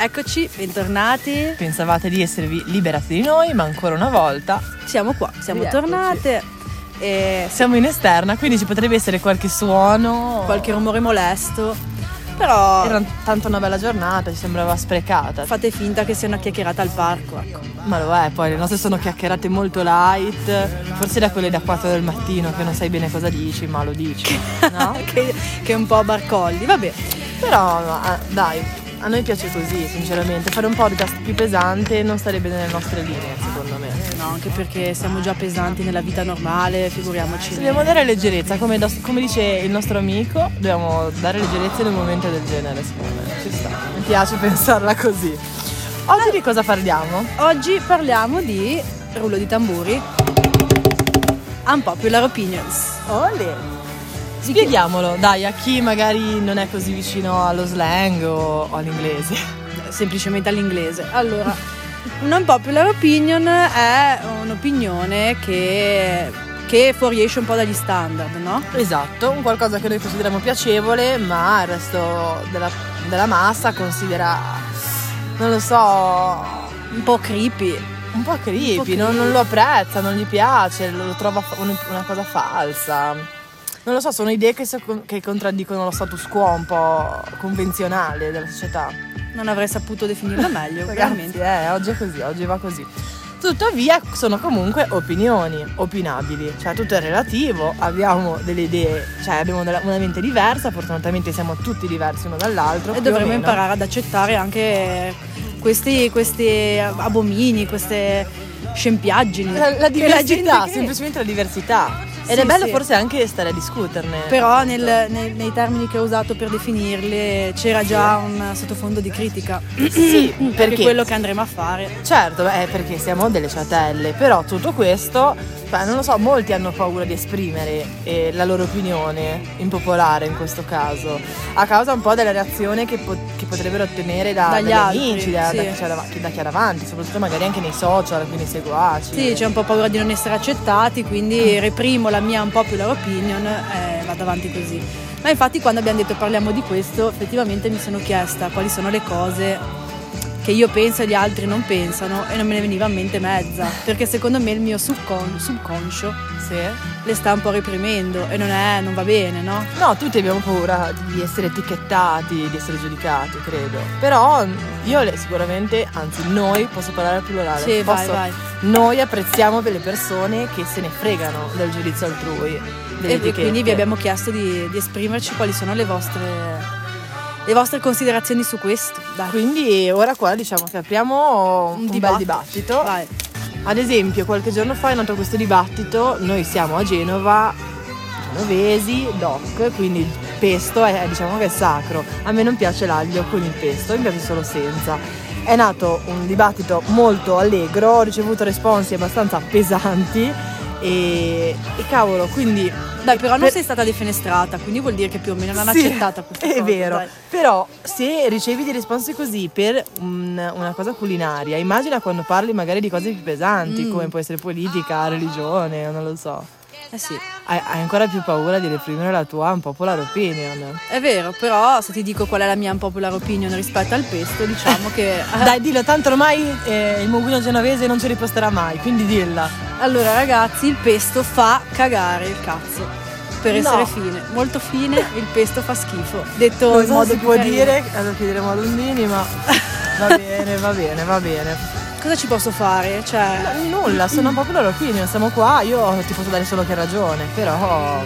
Eccoci, bentornati. Pensavate di esservi liberati di noi, ma ancora una volta Siamo qua, siamo Rieccoci. tornate. E siamo in esterna, quindi ci potrebbe essere qualche suono. qualche rumore molesto. Però Era tanto una bella giornata, ci sembrava sprecata. fate finta che sia una chiacchierata al parco, ecco. Ma lo è, poi le nostre sono chiacchierate molto light, forse da quelle da 4 del mattino che non sai bene cosa dici, ma lo dici, no? che, che è un po' barcolli. Vabbè, Però no, eh, dai, a noi piace così, sinceramente. Fare un podcast più pesante non starebbe nelle nostre linee, secondo me. no, anche perché siamo già pesanti nella vita normale, figuriamoci. Dobbiamo dare leggerezza, come, da- come dice il nostro amico, dobbiamo dare leggerezza in un momento del genere, secondo me. Ci sta. Mi piace pensarla così. Oggi di cosa parliamo? Oggi parliamo di rullo di tamburi. Unpopular opinions. Ole! Spieghiamolo, dai, a chi magari non è così vicino allo slang o, o all'inglese. semplicemente all'inglese. Allora, unpopular opinion è un'opinione che, che fuoriesce un po' dagli standard, no? Esatto, un qualcosa che noi consideriamo piacevole, ma il resto della, della massa considera, non lo so, Un po' creepy. un po' creepy, Un po' non, creepy. non lo apprezza, non gli piace, lo trova un- una cosa falsa. Non lo so, sono idee che, so- che contraddicono lo status quo un po' convenzionale della società. Non avrei saputo definirla meglio, veramente. eh, oggi è così, oggi va così. Tuttavia sono comunque opinioni, opinabili, cioè tutto è relativo, abbiamo delle idee, cioè abbiamo una mente diversa, fortunatamente siamo tutti diversi uno dall'altro. E dovremmo imparare ad accettare anche questi, questi abomini, queste scempiaggini. La, la diversità, che- semplicemente la diversità. Ed Sì, è bello sì. forse anche stare a discuterne. Però nel- nei, nei termini che ho usato per definirle c'era già un sottofondo di critica. Sì, Perché quello che andremo a fare. Certo, è perché siamo delle ciatelle, però tutto questo, beh, non lo so, molti hanno paura di esprimere eh, la loro opinione impopolare in questo caso, a causa un po' della reazione che, po- che potrebbero ottenere da, Dagli amici, da, sì. da chi c'è da chi davanti, soprattutto magari anche nei social, quindi seguaci. Sì, c'è un po' paura di non essere accettati, quindi reprimo la mia unpopular opinion e vado avanti così. Ma infatti quando abbiamo detto parliamo di questo, effettivamente mi sono chiesta quali sono le cose che io penso e gli altri non pensano e non me ne veniva in mente mezza, perché secondo me il mio subcon- subconscio Sì. Le sta un po' reprimendo e non, è, non va bene, no? No, tutti abbiamo paura di essere etichettati, di essere giudicati, credo. Però io sicuramente, anzi noi, posso parlare al plurale. Sì, vai, posso- vai. Noi apprezziamo delle persone che se ne fregano del giudizio altrui. E quindi vi abbiamo chiesto di, di esprimerci quali sono le vostre, le vostre considerazioni su questo. Dai. Quindi ora qua diciamo che apriamo un, bel dibattito. Vai. Ad esempio, qualche giorno fa è nato questo dibattito, noi siamo a Genova, genovesi, doc, quindi il pesto è diciamo che è sacro. A me non piace l'aglio con il pesto, mi piace solo senza. È nato un dibattito molto allegro, ho ricevuto responsi abbastanza pesanti e, e cavolo, quindi Dai, però non Per- sei stata defenestrata, quindi vuol dire che più o meno non hanno Sì, accettata questa È cosa. vero, dai. però se ricevi dei risposti così per un- una cosa culinaria, immagina quando parli magari di cose più pesanti, Mm. come può essere politica, religione, non lo so. Eh sì, Hai, hai ancora più paura di reprimere la tua unpopular opinion. è vero, però se ti dico qual è la mia unpopular opinion rispetto al pesto, diciamo che... Dai, dillo, tanto ormai eh, il moguino genovese non ci riposterà mai, quindi dilla. Allora ragazzi, il pesto fa cagare il cazzo. Per No. essere fine, molto fine, il pesto fa schifo. Detto Non in so modo si può carino. dire, lo chiederemo a Londini, ma va bene, va bene, va bene. Cosa ci posso fare? Cioè, No, nulla, sono unpopular opinion, siamo qua, io ti posso dare solo che ragione, però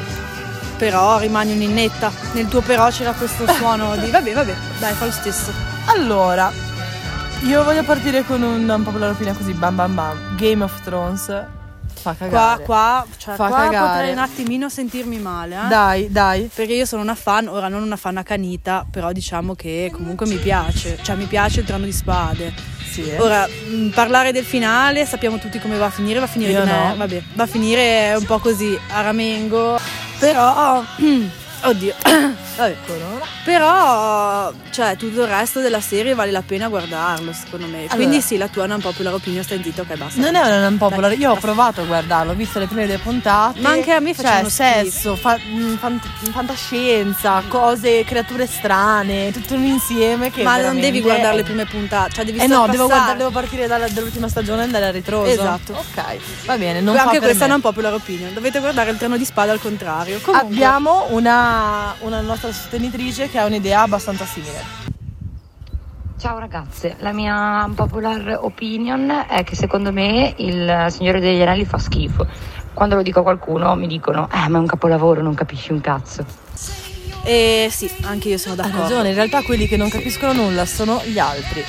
però rimani un'innetta. Nel tuo però c'era questo suono di... Vabbè, vabbè, dai, fa lo stesso. Allora, io voglio partire con un, un popular opinion così, bam bam bam. Game of Thrones fa Qua, cagare. qua, cioè, Fa qua cagare. potrei un attimino sentirmi male, eh? Dai, dai. Perché io sono una fan, ora non una fan accanita, però diciamo che comunque mi piace, cioè mi piace il trono di spade. Sì. eh. Ora, mh, parlare del finale, sappiamo tutti come va a finire, va a finire no. vabbè, va a finire un po' così, a ramengo, però, oddio, Vabbè. Corona. Però, cioè, tutto il resto della serie vale la pena guardarlo, secondo me. Allora. Quindi sì, la tua non popular opinion, stai zitto, ok, basta. Non è una non popolare, Dai, io ho provato a guardarlo, ho visto le prime due puntate. Ma anche a me cioè, sesso, fa- mh, fan- fantascienza, cose, creature strane, tutto un insieme che Ma non devi guardare le prime puntate, cioè devi Eh no, devo, guardare, devo partire dalla- dall'ultima stagione e andare a ritroso. Esatto. Ok, va bene, non anche questa non è un popular opinion, dovete guardare il treno di spada al contrario. Comunque, Abbiamo una, una nostra sostenitrice che ha un'idea abbastanza simile. Ciao ragazze, la mia popular opinion è che secondo me il Signore degli Anelli fa schifo. Quando lo dico a qualcuno mi dicono, eh ma è un capolavoro, non capisci un cazzo. eh, sì, anche io sono Ha d'accordo. ragione, in realtà quelli che non capiscono nulla sono gli altri.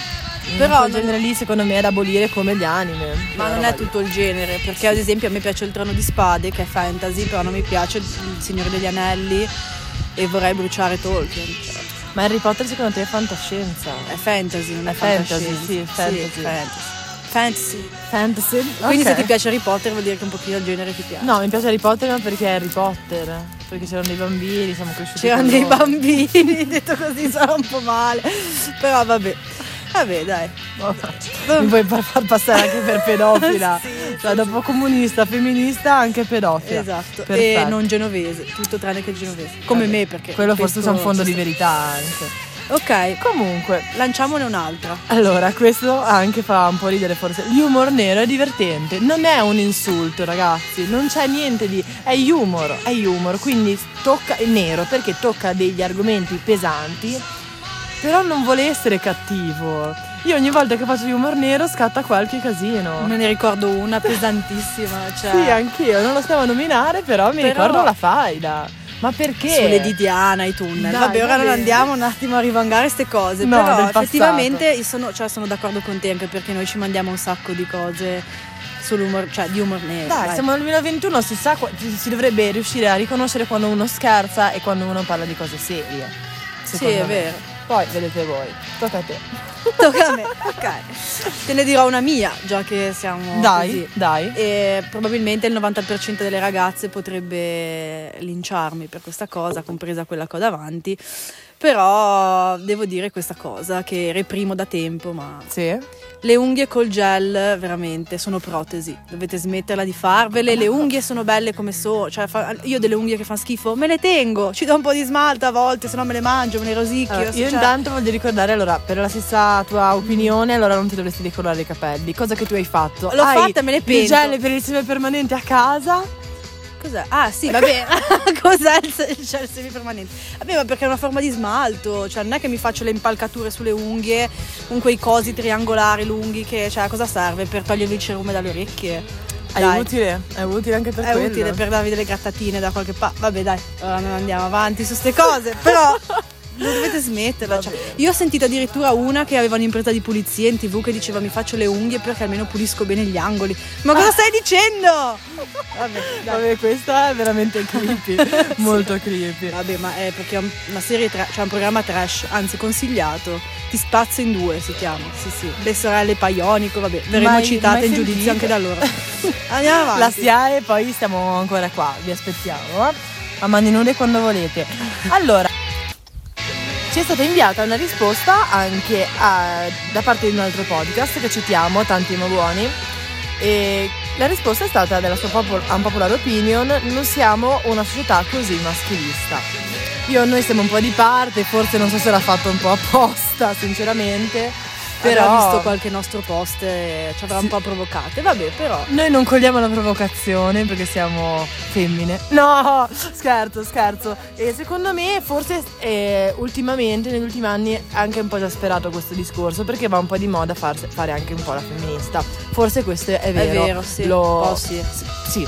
Però non- genere lì secondo me è da abolire come gli anime. Ma non è tutto il genere, perché ad esempio a me piace il trono di spade, che è fantasy, però non mi piace il Signore degli Anelli e vorrei bruciare Tolkien. Cioè, Ma Harry Potter secondo te è fantascienza? è fantasy, non è, È fantasy, sì, fantasy. fantasy. Fantasy. Fantasy? Quindi se ti piace Harry Potter vuol dire che un pochino il genere ti piace. No, mi piace Harry Potter ma perché è Harry Potter. Perché c'erano dei bambini, siamo cresciuti. C'erano dei loro. bambini, detto così sarà un po' male. Però vabbè. Vabbè, dai. Mi vuoi far passare anche per pedofila? Sì, Cioè, dopo comunista, femminista, anche pedofila. Esatto. Perfetto. E non genovese, tutto tranne che genovese. Come me perché. Quello forse c'è un fondo di verità anche. Ok, Comunque, lanciamone un'altra. allora, questo anche fa un po' ridere forse. L'humor nero è divertente, non è un insulto, ragazzi, non c'è niente di. è humor, è humor, quindi tocca. è nero perché tocca degli argomenti pesanti, però non vuole essere cattivo. Io ogni volta che faccio humor nero scatta qualche casino. Me ne ricordo una pesantissima. Cioè, Sì, anch'io, non lo stiamo a nominare, però mi Però- ricordo la faida. Ma perché? sulle di Diana, i tunnel. Dai, Vabbè, ora non andiamo un attimo a rivangare queste cose. No, però effettivamente io sono, cioè, sono d'accordo con te anche perché noi ci mandiamo un sacco di cose sull'umor, cioè di humor nero. Dai, vai. siamo nel 2021, si sa, si dovrebbe riuscire a riconoscere quando uno scherza e quando uno parla di cose serie. Sì, è me. vero. Poi vedete voi, tocca a te. Tocca a me, ok. Te ne dirò una mia, già che siamo dai, così. dai. E probabilmente il 90% delle ragazze potrebbe linciarmi per questa cosa, compresa quella che ho davanti. Però devo dire questa cosa che reprimo da tempo, ma Sì. le unghie col gel veramente sono protesi. Dovete smetterla di farvele. Le unghie sono belle come so. Cioè, fa- io delle unghie che fanno schifo, me le tengo. Ci do un po' di smalto a volte, se no me le mangio, me le rosicchio. Allora, io cioè- intanto voglio ricordare, allora, per la stessa tua opinione, allora non ti dovresti decolorare i capelli, cosa che tu hai fatto. L'ho Hai fatta, me le Il pento. gel per il seme permanente a casa. Cos'è? Ah sì, va bene. Cos'è il, se- il semipermanente? Vabbè, ma perché è una forma di smalto, cioè non è che mi faccio le impalcature sulle unghie con quei cosi triangolari lunghi che, cioè, a cosa serve? Per togliervi il cerume dalle orecchie? È Dai. utile, è utile anche per È quello. utile per darvi delle grattatine da qualche parte. Vabbè, dai, ora non andiamo avanti su ste cose, però dovete smetterla. cioè. io ho sentito addirittura una che aveva un'impresa di pulizia in tv che diceva mi faccio le unghie perché almeno pulisco bene gli angoli. Ma cosa stai dicendo? Vabbè. Vabbè, questa è veramente creepy, molto creepy. Vabbè, ma è perché è un- una serie, tra- cioè un programma trash, anzi consigliato. Ti spazzo in due si chiama. Sì, sì. Le sorelle Paionico, vabbè, verremo Mai- citate mai in giudizio sentite? anche da loro. Andiamo avanti. La SIAE, poi stiamo ancora qua, vi aspettiamo. A mani nude quando volete. Allora, ci è stata inviata una risposta anche a- da parte di un altro podcast che citiamo, Tanti ma buoni. E la risposta è stata della sua popol- unpopular opinion, non siamo una società così maschilista. Io noi siamo un po' di parte, forse non so se l'ha fatto un po' apposta, sinceramente. Però ha visto qualche nostro post e ci avrà un po' provocate. Vabbè, però. Noi non cogliamo la provocazione perché siamo femmine. No, scherzo, scherzo. E secondo me forse eh, ultimamente, negli ultimi anni, è anche un po' esasperato questo discorso perché va un po' di moda farse- fare anche un po' la femminista. Forse questo è vero. È vero, sì. Lo- Un po' sì. Sì.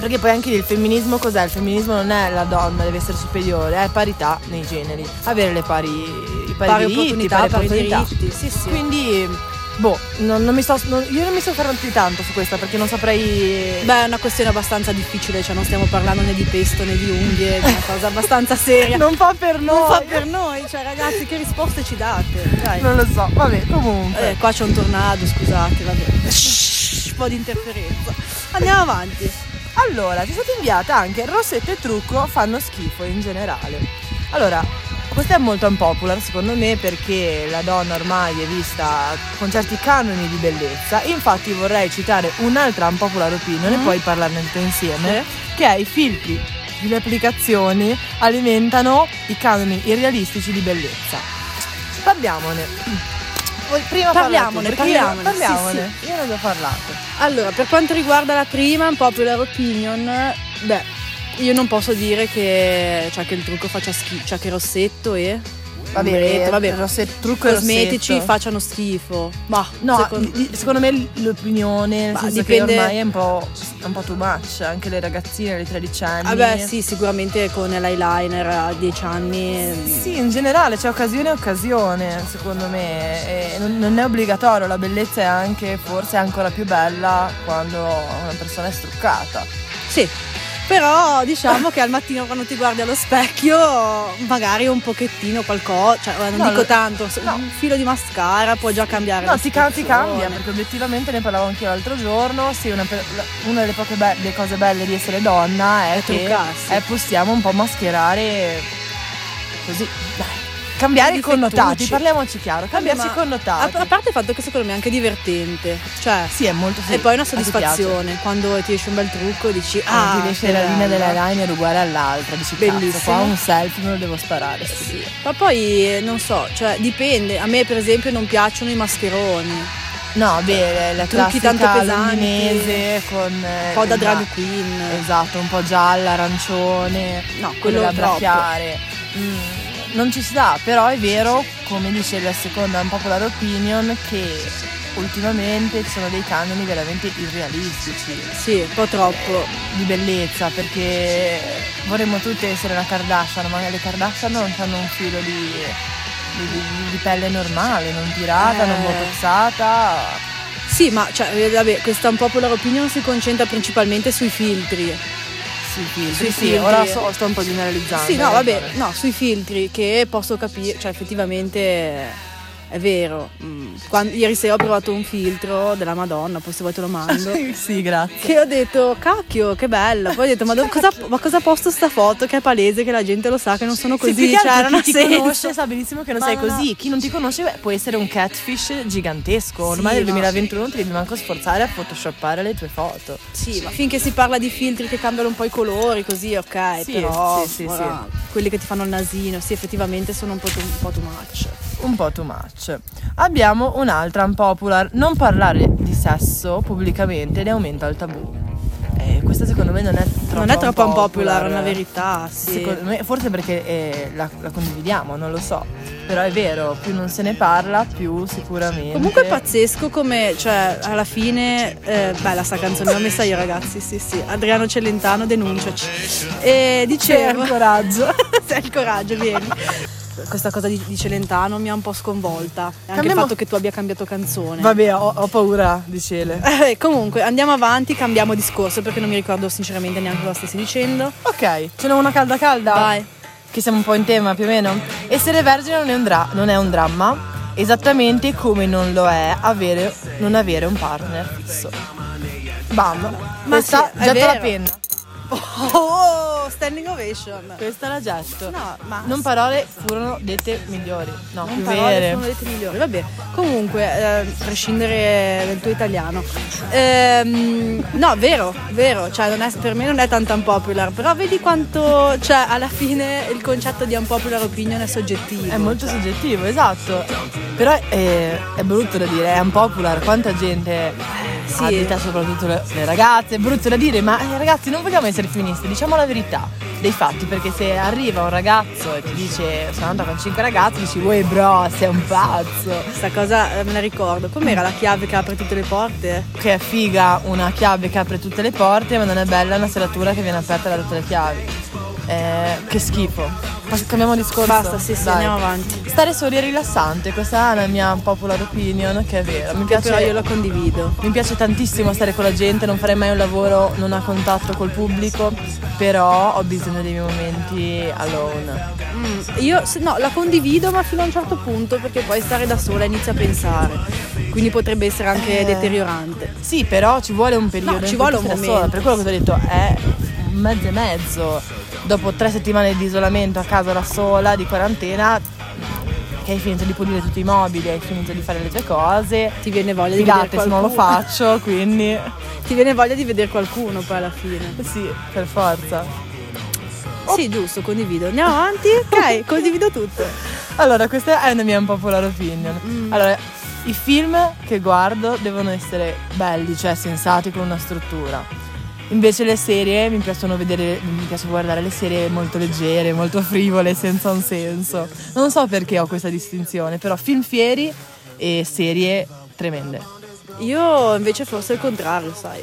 Perché poi anche lì il femminismo cos'è? Il femminismo non è la donna, deve essere superiore, è parità nei generi. Avere le pari, i pari, Pari diritti, opportunità, pari pari opportunità. diritti. Sì, sì. Quindi, boh, non, non mi sto, non- io non mi sto fermando più tanto su questa perché non saprei. Beh, è una questione abbastanza difficile, cioè non stiamo parlando né di pesto né di unghie, è una cosa abbastanza seria. non fa per noi. Non fa per noi, cioè ragazzi, che risposte ci date? Dai. Non lo so, vabbè, comunque. Eh, qua c'è un tornado, scusate, vabbè. Un po' di interferenza. Andiamo avanti. Allora, ci è stata inviata anche Rossetto e Trucco fanno schifo in generale. Allora, questa è molto unpopular secondo me perché la donna ormai è vista con certi canoni di bellezza. Infatti vorrei citare un'altra unpopular opinion Mm. e poi parlarne tutte insieme, che è i filtri delle applicazioni alimentano i canoni irrealistici di bellezza. Parliamone. Prima Parliamone, perché io- parliamone, sì, parliamone. Io ne ho parlato. Allora, per quanto riguarda la prima, un popular opinion, beh, io non posso dire che, cioè, che il trucco faccia schifo, cioè che rossetto e Vabbè, ombretto, vabbè, rossetto, trucco cosmetici rossetto. facciano schifo. Ma No, secondo, di- di- secondo me l'opinione, senso dipende- ormai è un po', è un po' too much, anche le ragazzine, le 13 anni. vabbè, sì, sicuramente con l'eyeliner a 10 anni. Sì, in generale c'è occasione e occasione, secondo me. Non, non è obbligatorio, la bellezza è anche, forse ancora più bella quando una persona è struccata. Sì. Però diciamo che al mattino quando ti guardi allo specchio magari un pochettino qualcosa, cioè non No, dico tanto, no. un filo di mascara può già cambiare. No, ti, ca- ti cambia, perché obiettivamente ne parlavo anche io l'altro giorno. Sì, una, una delle poche be- delle cose belle di essere donna è, È che truccarsi. eh, possiamo un po' mascherare così. Cambiare I connotati, parliamoci chiaro, cambiarsi i connotati. A, a parte il fatto che secondo me è anche divertente, cioè sì, è molto sì, e poi una soddisfazione quando ti esce un bel trucco dici Ah, ah, ti esce la linea bella." dell'eyeliner uguale all'altra, dici cazzo, Bellissimo. qua un selfie me lo devo sparare. Sì. video. Ma poi non so, cioè dipende. A me per esempio non piacciono i mascheroni, No, beh, la Trucchi tanto pesanti. con eh, un po' da drag queen. Esatto, un po' gialla, arancione, No, quello le labbra troppo. chiare. Mm, non ci si dà, però è vero, come dice la seconda unpopular opinion, che ultimamente ci sono dei canoni veramente irrealistici Sì, un po' troppo. di bellezza, perché vorremmo tutte essere una Kardashian, ma le Kardashian non hanno un filo di, di- di- pelle normale, non tirata, Eh. non botoxata. Sì, ma cioè, vabbè, questa un popular opinion si concentra principalmente sui filtri. Sì, filtri, Sui sì, filtri. ora sto, sto un po' generalizzando. Sì, no, hai vabbè, no, sui filtri che posso capire, cioè effettivamente è vero. Mm, quan- ieri sera ho provato un filtro della Madonna, poi se vuoi te lo mando. sì, grazie. Che ho detto, cacchio, che bello. Poi ho detto, ma, do- cosa, ma cosa posto sta foto? Che è palese che la gente lo sa che non sono così. Sì, cioè, non chi ti senso. conosce sa benissimo che non Ma sei no, no. così. Chi non ti conosce beh, può essere un catfish gigantesco. Ormai nel no. 2021 non ti devi manco sforzare a photoshoppare le tue foto. Sì, ma finché si parla di filtri che cambiano un po' i colori, così, ok. Sì, però sì, sì, ora, quelli che ti fanno il nasino, sì, effettivamente sono un po' too, un po' too much. Un po' too much. Abbiamo un'altra unpopular. Non parlare di sesso pubblicamente ne aumenta il tabù. Eh, questa secondo me non è troppo non è troppo un popular, unpopular. è una verità, sì. Secondo me, forse perché eh, la, la condividiamo, non lo so. Però è vero, più non se ne parla, più sicuramente. Comunque è pazzesco come, cioè, alla fine, eh, bella sta canzone, l'ho messa io ragazzi, sì sì, Adriano Celentano denunciaci. E dicevo, il coraggio. se hai il coraggio, vieni. Questa cosa di, di Celentano mi ha un po' sconvolta, anche Cambiamo- il fatto che tu abbia cambiato canzone. Vabbè, ho, ho paura di Cele. Eh, comunque, andiamo avanti, cambiamo discorso perché non mi ricordo sinceramente neanche cosa stessi dicendo. Ok, ce n'è una calda calda? Vai. Che siamo un po' in tema più o meno. Essere vergine non è un, dra- non è un dramma, esattamente come non lo è avere, non avere un partner fisso. Bam. Ma Questa sì, è getto la penna. Oh, standing ovation. Questa la getto. No, ma Non parole furono dette migliori. No, Non più parole vere. sono dette migliori. Vabbè, comunque, eh, prescindere dal tuo italiano. Ehm, no, vero, vero. Cioè, è- per me non è tanto unpopular. Però vedi quanto, cioè, alla fine il concetto di unpopular opinion è soggettivo. È molto soggettivo, esatto. Però è, è brutto da dire, è unpopular. Quanta gente sì. ha di te, soprattutto le, le ragazze. È brutto da dire, ma eh, ragazzi, non vogliamo essere femministi, diciamo la verità dei fatti. Perché se arriva un ragazzo e ti dice sono andata con cinque ragazzi, dici, uè bro, sei un pazzo. Questa cosa eh, me la ricordo. Com'era la chiave che apre tutte le porte? Che è figa una chiave che apre tutte le porte, ma non è bella una serratura che viene aperta da tutte le chiavi. Eh, che schifo. Cambiamo discorso. Basta, sì, sì, Dai. andiamo avanti. Stare soli è rilassante, questa è la mia popular opinion, che è vera. Mi piace, Però io la condivido. mi piace tantissimo stare con la gente, non farei mai un lavoro non a contatto col pubblico, però ho bisogno dei miei momenti alone. Mm, io no, la condivido ma fino a un certo punto perché poi stare da sola inizia a pensare. Quindi potrebbe essere anche Eh. deteriorante. Sì, però ci vuole un periodo. No, ci vuole un momento. sola, per quello che ti ho detto è mezzo e mezzo dopo tre settimane di isolamento a casa da sola, di quarantena, che hai finito di pulire tutti i mobili, hai finito di fare le tue cose, Ti viene voglia di figate vedere se non lo qualcuno. faccio, quindi Ti viene voglia di vedere qualcuno poi alla fine. sì, per forza. Sì, giusto, condivido. Andiamo avanti? Ok, condivido tutto. Allora, questa è una mia unpopular opinion. Mm. Allora, i film che guardo devono essere belli, cioè sensati con una struttura. Invece le serie mi piacciono vedere, mi piace guardare le serie molto leggere, molto frivole, senza un senso. Non so perché ho questa distinzione, però film fieri e serie tremende. Io invece forse il contrario, sai.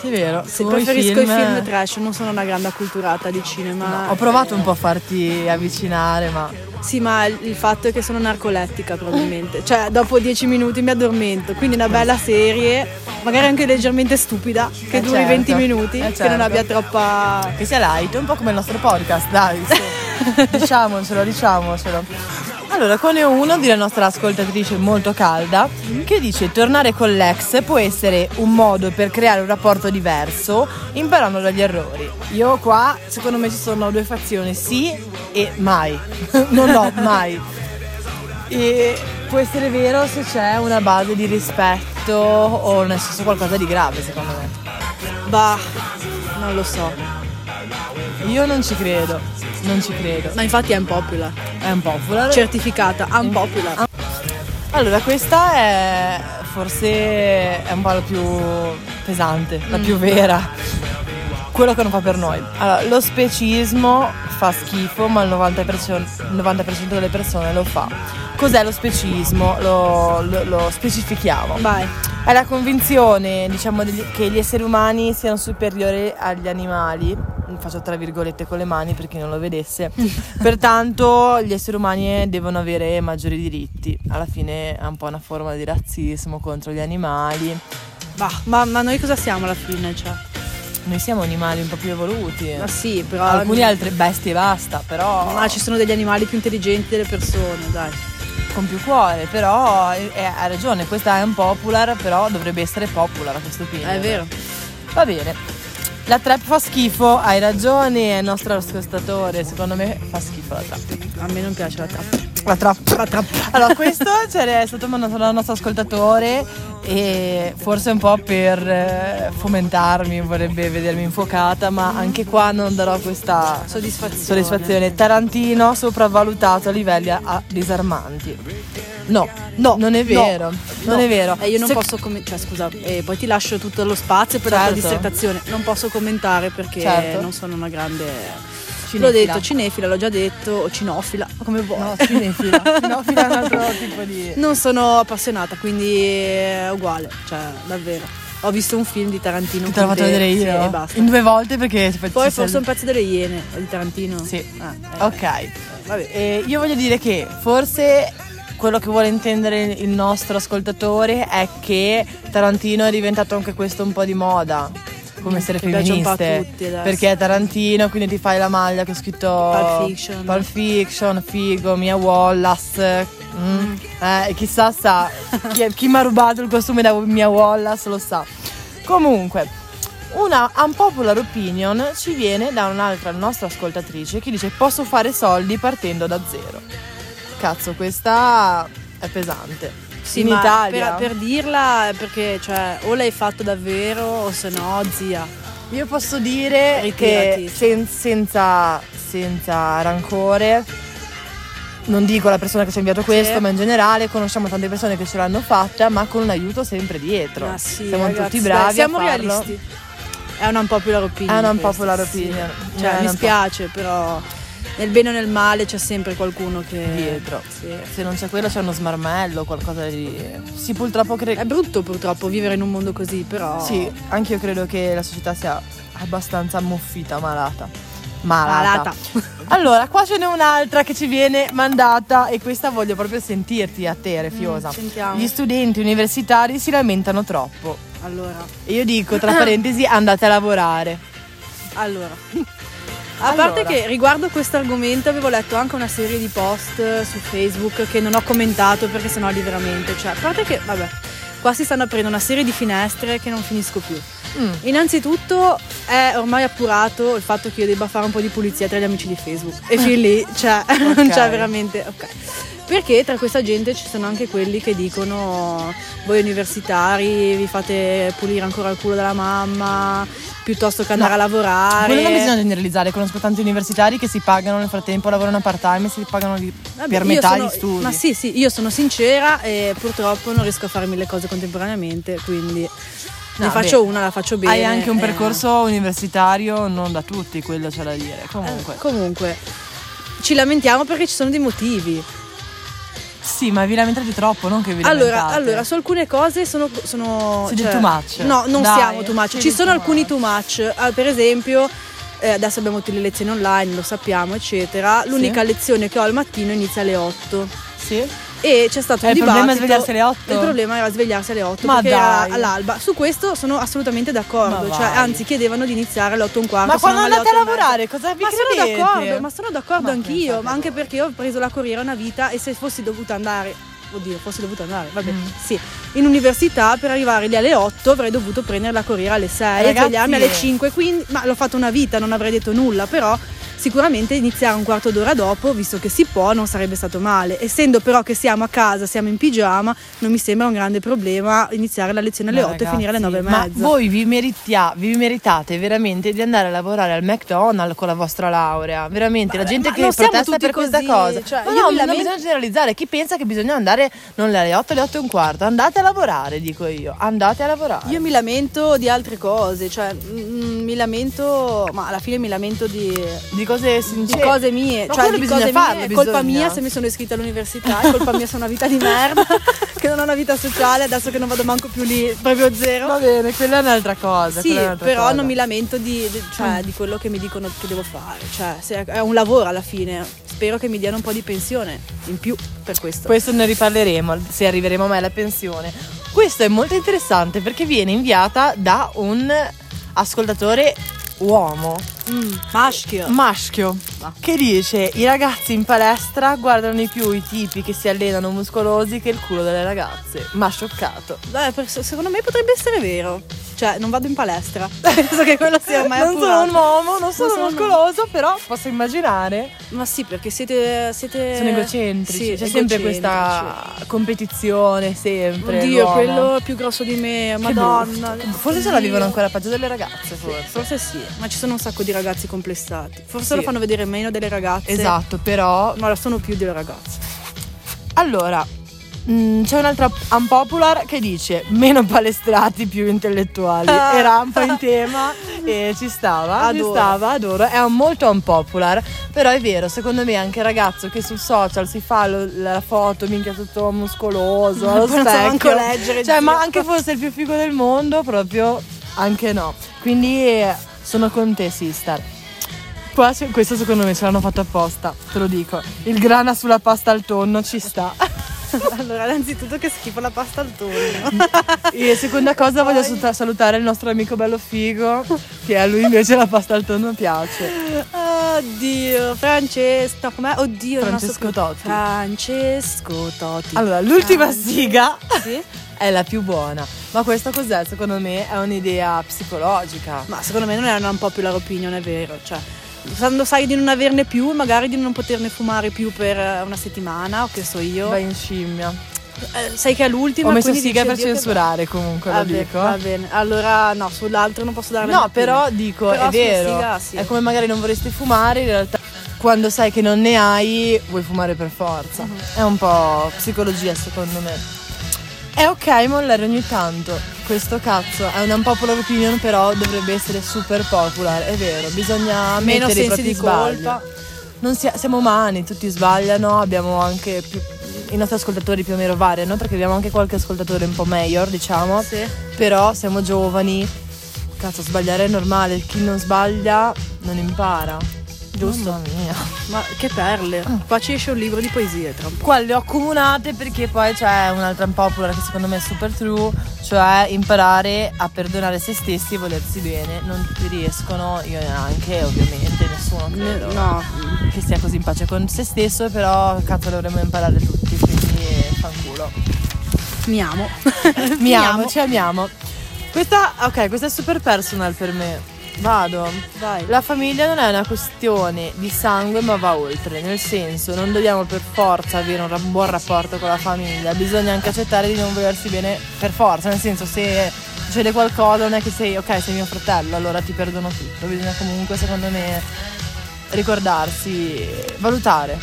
Sì, è vero. Se preferisco i film trash, non sono una grande acculturata di cinema. No, ho provato un po' a farti avvicinare, ma Sì, ma il fatto è che sono narcolettica probabilmente. Cioè, dopo dieci minuti mi addormento. Quindi una bella serie, magari anche leggermente stupida, che Eh, duri certo. 20 minuti, Eh, che non certo. abbia troppa. che sia light, un po' come il nostro podcast, dai. diciamocelo, diciamocelo. Allora, ho uno una nostra ascoltatrice molto calda che dice tornare con l'ex può essere un modo per creare un rapporto diverso imparando dagli errori. Io qua, secondo me ci sono due fazioni, sì e mai. non no, mai. E può essere vero se c'è una base di rispetto o nel senso qualcosa di grave, secondo me. Bah, non lo so. Io non ci credo, non ci credo. Ma infatti è unpopular. È un popular. Certificata, unpopular. Allora, questa è forse è un po' la più pesante, la più vera. Quello che non fa per noi. Allora, lo specismo fa schifo, ma il 90%, il 90% delle persone lo fa. Cos'è lo specismo? Lo, lo- lo specifichiamo. Vai. È la convinzione, diciamo, che gli esseri umani siano superiori agli animali. Faccio tra virgolette con le mani per chi non lo vedesse. Pertanto gli esseri umani devono avere maggiori diritti. Alla fine è un po' una forma di razzismo contro gli animali. Bah, ma, ma noi cosa siamo alla fine? Cioè? Noi siamo animali un po' più evoluti. Ma sì, però. Alcuni altre bestie e basta, però Ma ci sono degli animali più intelligenti delle persone, dai. con più cuore. Però eh, ha ragione, questa è un popular, però dovrebbe essere popular a questo punto. È vero. Va bene. La trap fa schifo, hai ragione, è il nostro ascoltatore, secondo me fa schifo la trap. A me non piace la trap. La. Allora, questo c'era- è stato mandato dal nostro ascoltatore e forse un po' per eh, fomentarmi, vorrebbe vedermi infuocata, ma anche qua non darò questa Soddisfazione. soddisfazione. Tarantino sopravvalutato a livelli a- disarmanti. No, no, non è vero, non No. è vero. E io non Se- posso commentare, cioè scusa, eh, poi ti lascio tutto lo spazio per la Certo. dissertazione. Non posso commentare perché Certo. non sono una grande. Cinefila. L'ho detto, cinefila, l'ho già detto, o cinofila, come vuoi. No, cinefila. Cinofila è un altro tipo di... Non sono appassionata, quindi è uguale, cioè davvero. Ho visto un film di Tarantino. Te l'ho fatto vedere sì, io e basta. in due volte perché Poi forse sei- un pezzo delle Iene di Tarantino. Sì. Ah, eh. Ok, vabbè, eh, io voglio dire che forse quello che vuole intendere il nostro ascoltatore è che Tarantino è diventato anche questo un po' di moda. Come essere Che femministe tutti perché è Tarantino quindi ti fai la maglia che ho scritto Pulp Fiction. Pulp Fiction, figo, Mia Wallace mm, eh, chissà sa chi, chi mi ha rubato il costume da Mia Wallace lo sa comunque una unpopular opinion ci viene da un'altra nostra ascoltatrice che dice posso fare soldi partendo da zero. Cazzo, questa è pesante. Sì, In ma Italia. Per, per dirla, è perché cioè, o l'hai fatto davvero o se no, zia. Io posso dire Ritirati. che sen- senza, senza rancore, non dico la persona che ci ha inviato questo, Sì. ma in generale conosciamo tante persone che ce l'hanno fatta, ma con un aiuto sempre dietro. Ma sì, Siamo ragazzi, tutti bravi. siamo a farlo. realisti. È una unpopular opinion. È una questa, unpopular sì. opinion. Cioè, È mi spiace, però nel bene o nel male c'è sempre qualcuno che. Dietro. Sì. Se non c'è quello c'è uno smarmello, qualcosa di. Sì, purtroppo credo. È brutto purtroppo vivere in un mondo così, però. Sì, anche io credo che la società sia abbastanza ammuffita, malata. Malata. Malata. Allora, qua ce n'è un'altra che ci viene mandata e questa voglio proprio sentirti a te, Refiosa. Mm, sentiamo. Gli studenti universitari si lamentano troppo. Allora. E io dico, tra parentesi, andate a lavorare. Allora. A Allora. parte che riguardo questo argomento avevo letto anche una serie di post su Facebook che non ho commentato perché sennò lì veramente, cioè, a parte che, vabbè, qua si stanno aprendo una serie di finestre che non finisco più. Mm. Innanzitutto è ormai appurato il fatto che io debba fare un po' di pulizia tra gli amici di Facebook. E fin lì, cioè, non c'è veramente. Ok. Perché tra questa gente ci sono anche quelli che dicono voi universitari vi fate pulire ancora il culo della mamma piuttosto che andare No, a lavorare. Quello non bisogna generalizzare, conosco tanti universitari che si pagano nel frattempo, lavorano part time e si pagano di- Vabbè, per metà sono- gli studi. Ma sì, sì, io sono sincera e purtroppo non riesco a fare mille cose contemporaneamente, quindi ne No, faccio beh, una, la faccio bene. Hai anche un eh. percorso universitario non da tutti, quello c'è da dire. Comunque. Eh, comunque, ci lamentiamo perché ci sono dei motivi. Sì, ma vi lamentate troppo, non che vi Allora, lamentate. allora, su alcune cose sono. sono Siete cioè- too much. No, non Dai, siamo too much. Ci sono too alcuni much. too much. Ah, per esempio, eh, adesso abbiamo tutte le lezioni online, lo sappiamo, eccetera. L'unica lezione che ho al mattino inizia alle 8. Sì? E c'è stato Eh, un il problema è dibattito. svegliarsi alle 8? Il problema era svegliarsi alle 8 Ma dai. all'alba. Su questo sono assolutamente d'accordo. Cioè, anzi, chiedevano di iniziare alle 8 e un quarto. Ma quando andate a 8 mezza. lavorare, cosa vi ma sono credete? d'accordo, ma sono d'accordo Ma anch'io. Ma anche perché ho preso la corriera una vita e se fossi dovuta andare. Oddio, fossi dovuta andare, vabbè, Mm. sì. In università per arrivare lì alle 8 avrei dovuto prendere la corriera alle 6 e svegliarmi alle 5, quindi, ma l'ho fatto una vita, non avrei detto nulla, però sicuramente iniziare un quarto d'ora dopo, visto che si può, non sarebbe stato male. Essendo però che siamo a casa, siamo in pigiama, non mi sembra un grande problema iniziare la lezione alle Ma 8 e finire alle 9 e ragazzi, mezza. Ma voi vi, meritia- vi meritate veramente di andare a lavorare al McDonald's con la vostra laurea? Veramente, la gente ma che protesta per questa così, cosa. cioè, ma io no, mi non bisogna generalizzare. Chi pensa che bisogna andare non alle 8, alle 8 e un quarto? Andate a lavorare, dico io. Andate a lavorare. Io mi lamento di altre cose, cioè mm, mi lamento, ma alla fine mi lamento di, di cose di sincere. cose mie, Ma cioè di bisogna cose farlo, mie. È colpa mia se mi sono iscritta all'università, è colpa mia se ho una vita di merda, che non ho una vita sociale, adesso che non vado manco più lì, proprio zero. Va bene, quella è un'altra cosa. Sì, un'altra però cosa. non mi lamento di, di- cioè, di quello che mi dicono che devo fare. Cioè, se è un lavoro alla fine. Spero che mi diano un po' di pensione in più per questo. Questo ne riparleremo se arriveremo mai alla pensione. Questo è molto interessante perché viene inviata da un ascoltatore uomo, Mm, maschio. maschio, che dice i ragazzi in palestra guardano di più i tipi che si allenano muscolosi che il culo delle ragazze. Ma scioccato. Beh, per- secondo me potrebbe essere vero. Cioè, non vado in palestra. Penso che quello sia ormai non sono appurato. un uomo, non sono sono muscoloso, però posso immaginare. Ma sì, perché siete. siete Sono egocentrici, Sì, c'è sempre questa competizione, sempre. Oddio, l'uomo. quello più grosso di me, madonna. Forse ce la vivono ancora peggio delle ragazze, forse. Forse sì, ma ci sono un sacco di ragazzi complessati. Forse Sì. lo fanno vedere meno delle ragazze. Esatto, però. Ma lo sono più delle ragazze. Allora, mm, c'è un'altra unpopular che dice meno palestrati, più intellettuali. Ah. Era un po' in tema e ci stava. Adoro. Ci stava, adoro. È un molto unpopular, però è vero, secondo me anche il ragazzo che sul social si fa lo- la foto, minchia tutto muscoloso, allo Poi non specchio. manco leggere, Cioè, ma anche fosse il più figo del mondo, proprio anche no. Quindi sono con te, sister. Qua questo secondo me ce l'hanno fatto apposta, te lo dico. Il grana sulla pasta al tonno ci sta. allora, innanzitutto che schifo la pasta al tonno. E seconda cosa voglio saluta- salutare il nostro amico bello figo, che a lui invece la pasta al tonno piace. Oddio, Francesco, com'è? Oddio, nostro Francesco scu- Totti. Francesco Totti. Allora, l'ultima Francesco- siga Sì? È la più buona. Ma questo cos'è? Secondo me è un'idea psicologica. Ma secondo me non è una un popular opinion, è vero. Cioè, quando sai di non averne più, magari di non poterne fumare più per eh, una settimana, o che so io. Va in scimmia. Eh, sai che è l'ultima. Ho messo siga per "Dio, che censurare comunque, lo Va bene, dico. va bene. Allora, no, sull'altro non posso dare No, però dico, Però è vero. siga, sì. È come magari non vorresti fumare, in realtà quando sai che non ne hai, vuoi fumare per forza. Mhm. È un po' psicologia secondo me. È ok mollare ogni tanto. Questo cazzo è una popular opinion, però dovrebbe essere super popular, è vero. Bisogna Meno mettere i sensi propri di sbagli. colpa. Non sia- siamo umani, tutti sbagliano, abbiamo anche più, i nostri ascoltatori più o meno variano, perché abbiamo anche qualche ascoltatore un po' mayor, diciamo Sì. però siamo giovani. Cazzo, sbagliare è normale, chi non sbaglia non impara. Giusto. Mamma mia. Ma che perle. Qua ci esce un libro di poesie tra un po'. Qua le ho accomunate perché poi c'è un'altra unpopular che secondo me è super true, cioè imparare a perdonare se stessi e volersi bene. Non tutti riescono, io neanche, ovviamente, nessuno credo. No, Che sia così in pace con se stesso, però cazzo dovremmo imparare tutti, quindi fanculo. mi amo. Mi amo, ci amiamo. Questa, ok, questa è super personal per me. Vado. Vai. La famiglia non è una questione di sangue, ma va oltre. Nel senso, non dobbiamo per forza avere un, ra- un buon rapporto con la famiglia. Bisogna anche accettare di non volersi bene per forza. Nel senso, se succede qualcosa, non è che sei, ok, sei mio fratello, allora ti perdono tutto. Bisogna comunque, secondo me, ricordarsi, valutare.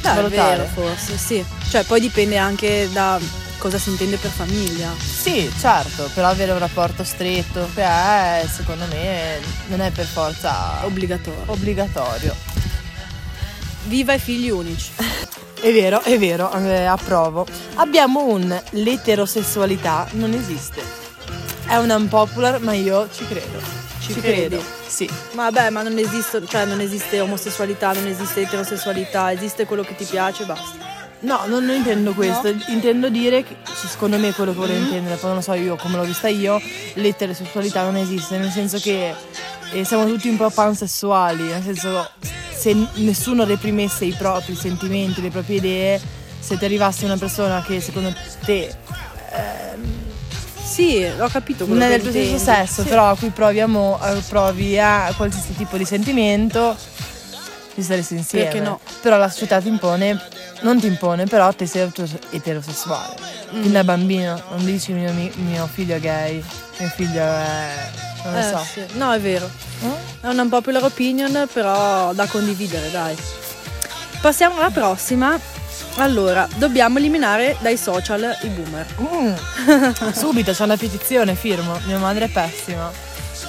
Beh, è valutare. vero, forse, sì. Cioè, poi dipende anche da cosa si intende per famiglia. Sì, certo, però avere un rapporto stretto, che è, secondo me, non è per forza Obbligatorio. obbligatorio. Viva i figli unici. È vero, è vero, eh, approvo. Abbiamo un l'eterosessualità non esiste. È un unpopular, ma io ci credo. Ci credo. credi? Sì. Vabbè, ma non esiste, cioè non esiste omosessualità, non esiste eterosessualità, esiste quello che ti piace e basta. No, non intendo questo, intendo dire che secondo me quello che volevo intendere, poi non lo so io come l'ho vista io, l'eterosessualità non esiste, nel senso che eh, siamo tutti un po' pansessuali, nel senso se nessuno reprimesse i propri sentimenti, le proprie idee, se ti arrivasse una persona che secondo te Sì, ho capito non è del tuo stesso sesso, Sì. però a cui provi, amo- provi a qualsiasi tipo di sentimento, di staresti insieme. Perché no? Però la società ti impone, non ti impone, però te sei eterosessuale. Quindi da bambino non dici mio, mi- mio figlio è gay, mio figlio è... non lo Eh, so. sì. No, è vero. Eh? È una popular opinion, però da condividere, dai. Passiamo alla prossima. Allora, dobbiamo eliminare dai social i boomer. Mm. Subito c'è una petizione, firmo. Mia madre è pessima.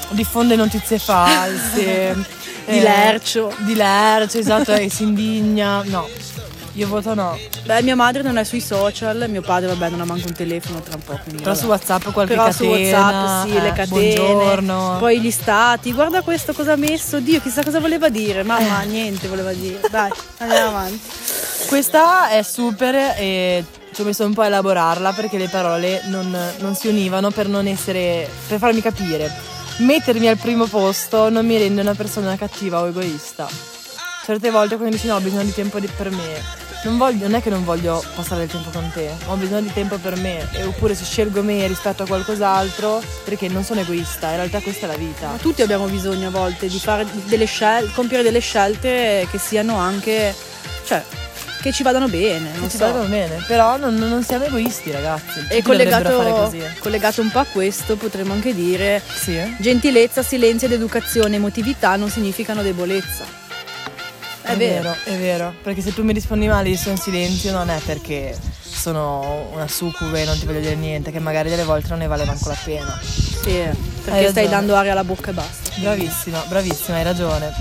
Diffonde notizie false. Di eh, lercio. Di lercio, esatto, e si indigna. No, io voto no. Beh, mia madre non è sui social, mio padre, vabbè, non ha manco un telefono tra un po'. Quindi Però vabbè. su WhatsApp qualche Però su catena. WhatsApp, sì, eh, le catene. Buongiorno. Poi gli stati, guarda questo cosa ha messo, Dio, chissà cosa voleva dire. Mamma, Eh. niente voleva dire. Dai, andiamo avanti. Questa è super e ci ho messo un po' a elaborarla perché le parole non, non si univano per non essere. per farmi capire. Mettermi al primo posto non mi rende una persona cattiva o egoista. Certe volte quando dici no, ho bisogno di tempo per me. Non, voglio- non è che non voglio passare del tempo con te, ho bisogno di tempo per me. E oppure se scelgo me rispetto a qualcos'altro, perché non sono egoista, in realtà questa è la vita. Ma tutti abbiamo bisogno a volte di fare delle scelte, compiere delle scelte che siano anche, cioè, che ci vadano bene. Non Ci so. va bene, però non, non siamo egoisti ragazzi. E Tutti fare collegato, così. collegato un po' a questo potremmo anche dire Sì, eh? gentilezza, silenzio ed educazione, emotività non significano debolezza. È, vero. è vero. Perché se tu mi rispondi male io sono in silenzio non è perché sono una succube e non ti voglio dire niente, che magari delle volte non ne vale manco la pena. Sì, Hai perché stai dando aria alla bocca e basta. Bravissima, bravissima, hai ragione.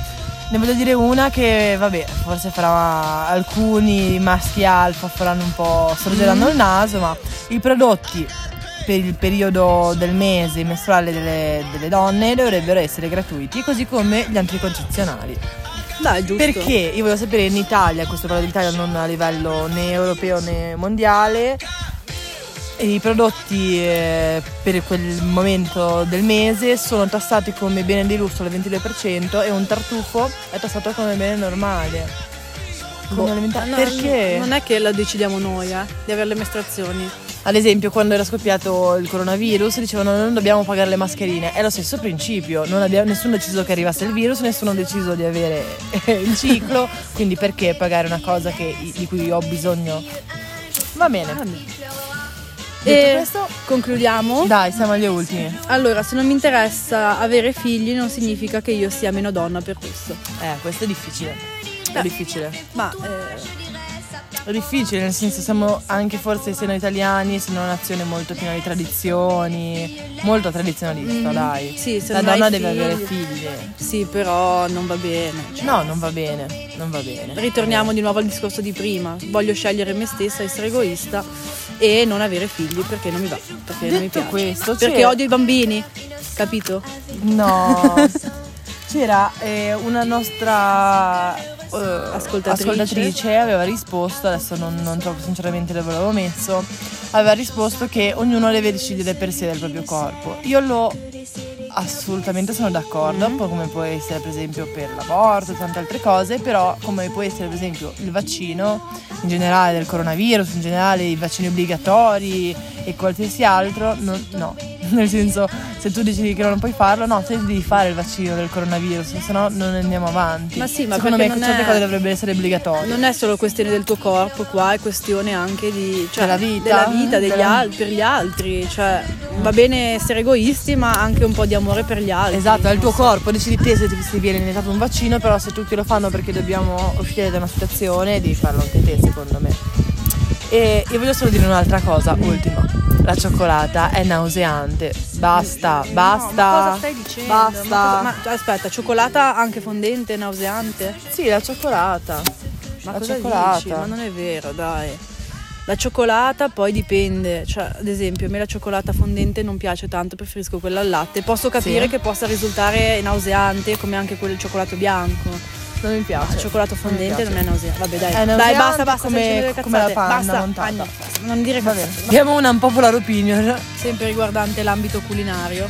Ne voglio dire una che, vabbè, forse farà alcuni maschi alfa faranno un po', sorgeranno il naso, ma i prodotti per il periodo del mese mestruale delle, delle donne dovrebbero essere gratuiti, così come gli anticoncezionali. Dai, giusto. Perché io voglio sapere in Italia, questo parlo dell'Italia non a livello né europeo né mondiale, i prodotti eh, per quel momento del mese sono tassati come bene di lusso al 22% e un tartufo è tassato come bene normale. Come Boh, alimentare- no, Perché? Non è che lo decidiamo noi, eh, di avere le mestruazioni. Ad esempio, quando era scoppiato il coronavirus, dicevano non dobbiamo pagare le mascherine. È lo stesso principio, non abbiamo- nessuno ha deciso che arrivasse il virus, nessuno ha deciso di avere il ciclo, quindi perché pagare una cosa che- di cui ho bisogno? Va bene. Detto E questo, concludiamo. dai, siamo agli ultimi. Allora, se non mi interessa avere figli non significa che io sia meno donna per questo. Eh, questo è difficile. È Eh. difficile. Ma eh, È difficile, nel senso siamo anche forse essendo italiani, essendo una nazione molto piena di tradizioni, molto tradizionalista, Mhm. dai. Sì, se La donna deve figli. avere figli. sì, però non va bene. Cioè, No, non va bene, non va bene. Ritorniamo di nuovo al discorso di prima. Voglio scegliere me stessa, essere egoista e non avere figli perché non mi va. Perché non mi Detto piace. questo, perché c'è- odio i bambini. Capito? No, c'era eh, una nostra eh, Ascoltatrice. ascoltatrice, aveva risposto, adesso non, non trovo sinceramente dove l'avevo messo, aveva risposto che ognuno deve decidere per sé del proprio corpo. Io lo assolutamente sono d'accordo, un po' come può essere per esempio per l'aborto e tante altre cose, però come può essere per esempio il vaccino, in generale del coronavirus, in generale i vaccini obbligatori e qualsiasi altro, non- no, Nel senso, se tu decidi che non puoi farlo, no, te devi fare il vaccino del coronavirus, se no non andiamo avanti. Ma sì, ma Secondo me certe è- cose dovrebbero essere obbligatorie. Non è solo questione del tuo corpo qua, è questione anche di, cioè, Della vita. della vita al- per gli altri. Cioè, va bene essere egoisti, ma anche un po' di amore per gli altri. Esatto, è il tuo so. corpo, decidi te se ti se viene iniettato un vaccino, però se tutti lo fanno perché dobbiamo uscire da una situazione, devi farlo anche te, secondo me. E io voglio solo dire un'altra cosa, ultima. La cioccolata è nauseante. Basta, No, basta. ma cosa stai dicendo? Basta. Ma, cosa- ma aspetta, cioccolata anche fondente, nauseante? Sì, la cioccolata. Ma La cosa cioccolata. dici? Ma non è vero, dai. La cioccolata poi dipende, cioè ad esempio a me la cioccolata fondente non piace tanto, preferisco quella al latte. Posso capire Sì. che possa risultare nauseante come anche quel cioccolato bianco. Non mi piace. Il cioccolato fondente non, è nauseante. Vabbè dai, È dai basta, basta, come- come la panna basta, montata. Basta, non dire Va cazzate. bene. Abbiamo una unpopular opinion. Sempre riguardante l'ambito culinario.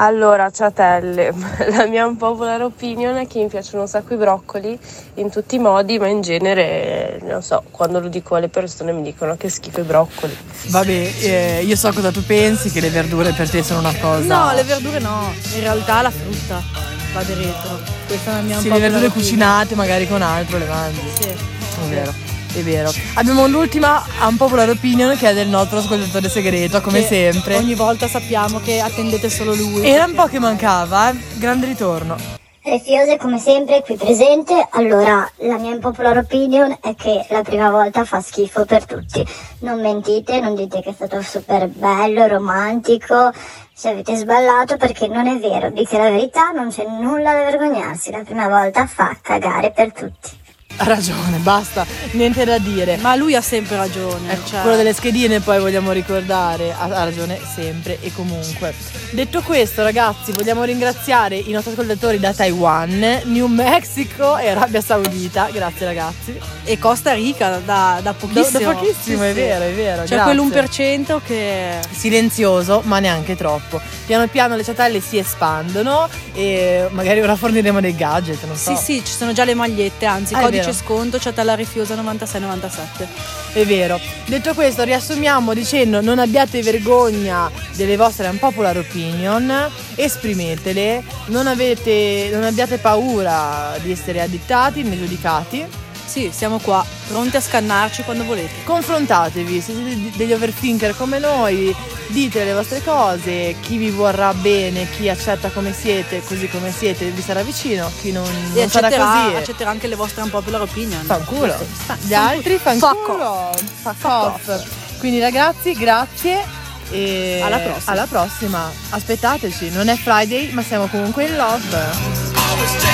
Allora, ciatelle, la mia unpopular opinion è che mi piacciono un sacco i broccoli in tutti i modi, ma in genere, non so, quando lo dico alle persone mi dicono che schifo i broccoli. Vabbè, eh, io so cosa tu pensi, che le verdure per te sono una cosa. No, le verdure no, in realtà la frutta va retro. Questa è la mia Sì, le unpopular verdure opinion. cucinate magari con altro le mangi. Sì. È vero, è vero. Abbiamo l'ultima unpopular opinion che è del nostro ascoltatore segreto, come Che sempre. Ogni volta sappiamo che attendete solo lui. Era un po' che mancava, eh? Grande ritorno. Refiose come sempre qui presente, allora la mia unpopular opinion è che la prima volta fa schifo per tutti, non mentite, non dite che è stato super bello, romantico, se avete sballato perché non è vero, dite la verità, non c'è nulla da vergognarsi, la prima volta fa cagare per tutti. Ha ragione, basta, niente da dire. Ma lui ha sempre ragione. Ecco, cioè- quello delle schedine poi vogliamo ricordare, ha ha ragione sempre e comunque. Detto questo ragazzi, vogliamo ringraziare i nostri ascoltatori da Taiwan, New Mexico e Arabia Saudita, grazie ragazzi. E Costa Rica da, da Da, pochissimo. da pochissimo, Sì, è sì. vero, è vero. C'è grazie. quell'1% che... silenzioso, ma neanche troppo. Piano piano le ciatelle si espandono e magari ora forniremo dei gadget, non so. Sì, sì, ci sono già le magliette, anzi, Ah, codice vero. sconto, ciatella rifiosa 9697. È vero. Detto questo, riassumiamo dicendo non abbiate vergogna delle vostre unpopular opinion, esprimetele, non, avete, non abbiate paura di essere addittati né giudicati. Sì, siamo qua, pronti a scannarci quando volete. Confrontatevi, se siete degli overthinker come noi, dite le vostre cose, chi vi vorrà bene, chi accetta come siete, così come siete, vi sarà vicino, chi non, E non sarà accetterà, così. accetterà anche le vostre unpopular opinion. Fanculo. Fa- Gli altri Fuck fanculo. Fuck off. Quindi ragazzi, grazie. E Alla prossima. alla prossima. Aspettateci, non è Friday, ma siamo comunque in love.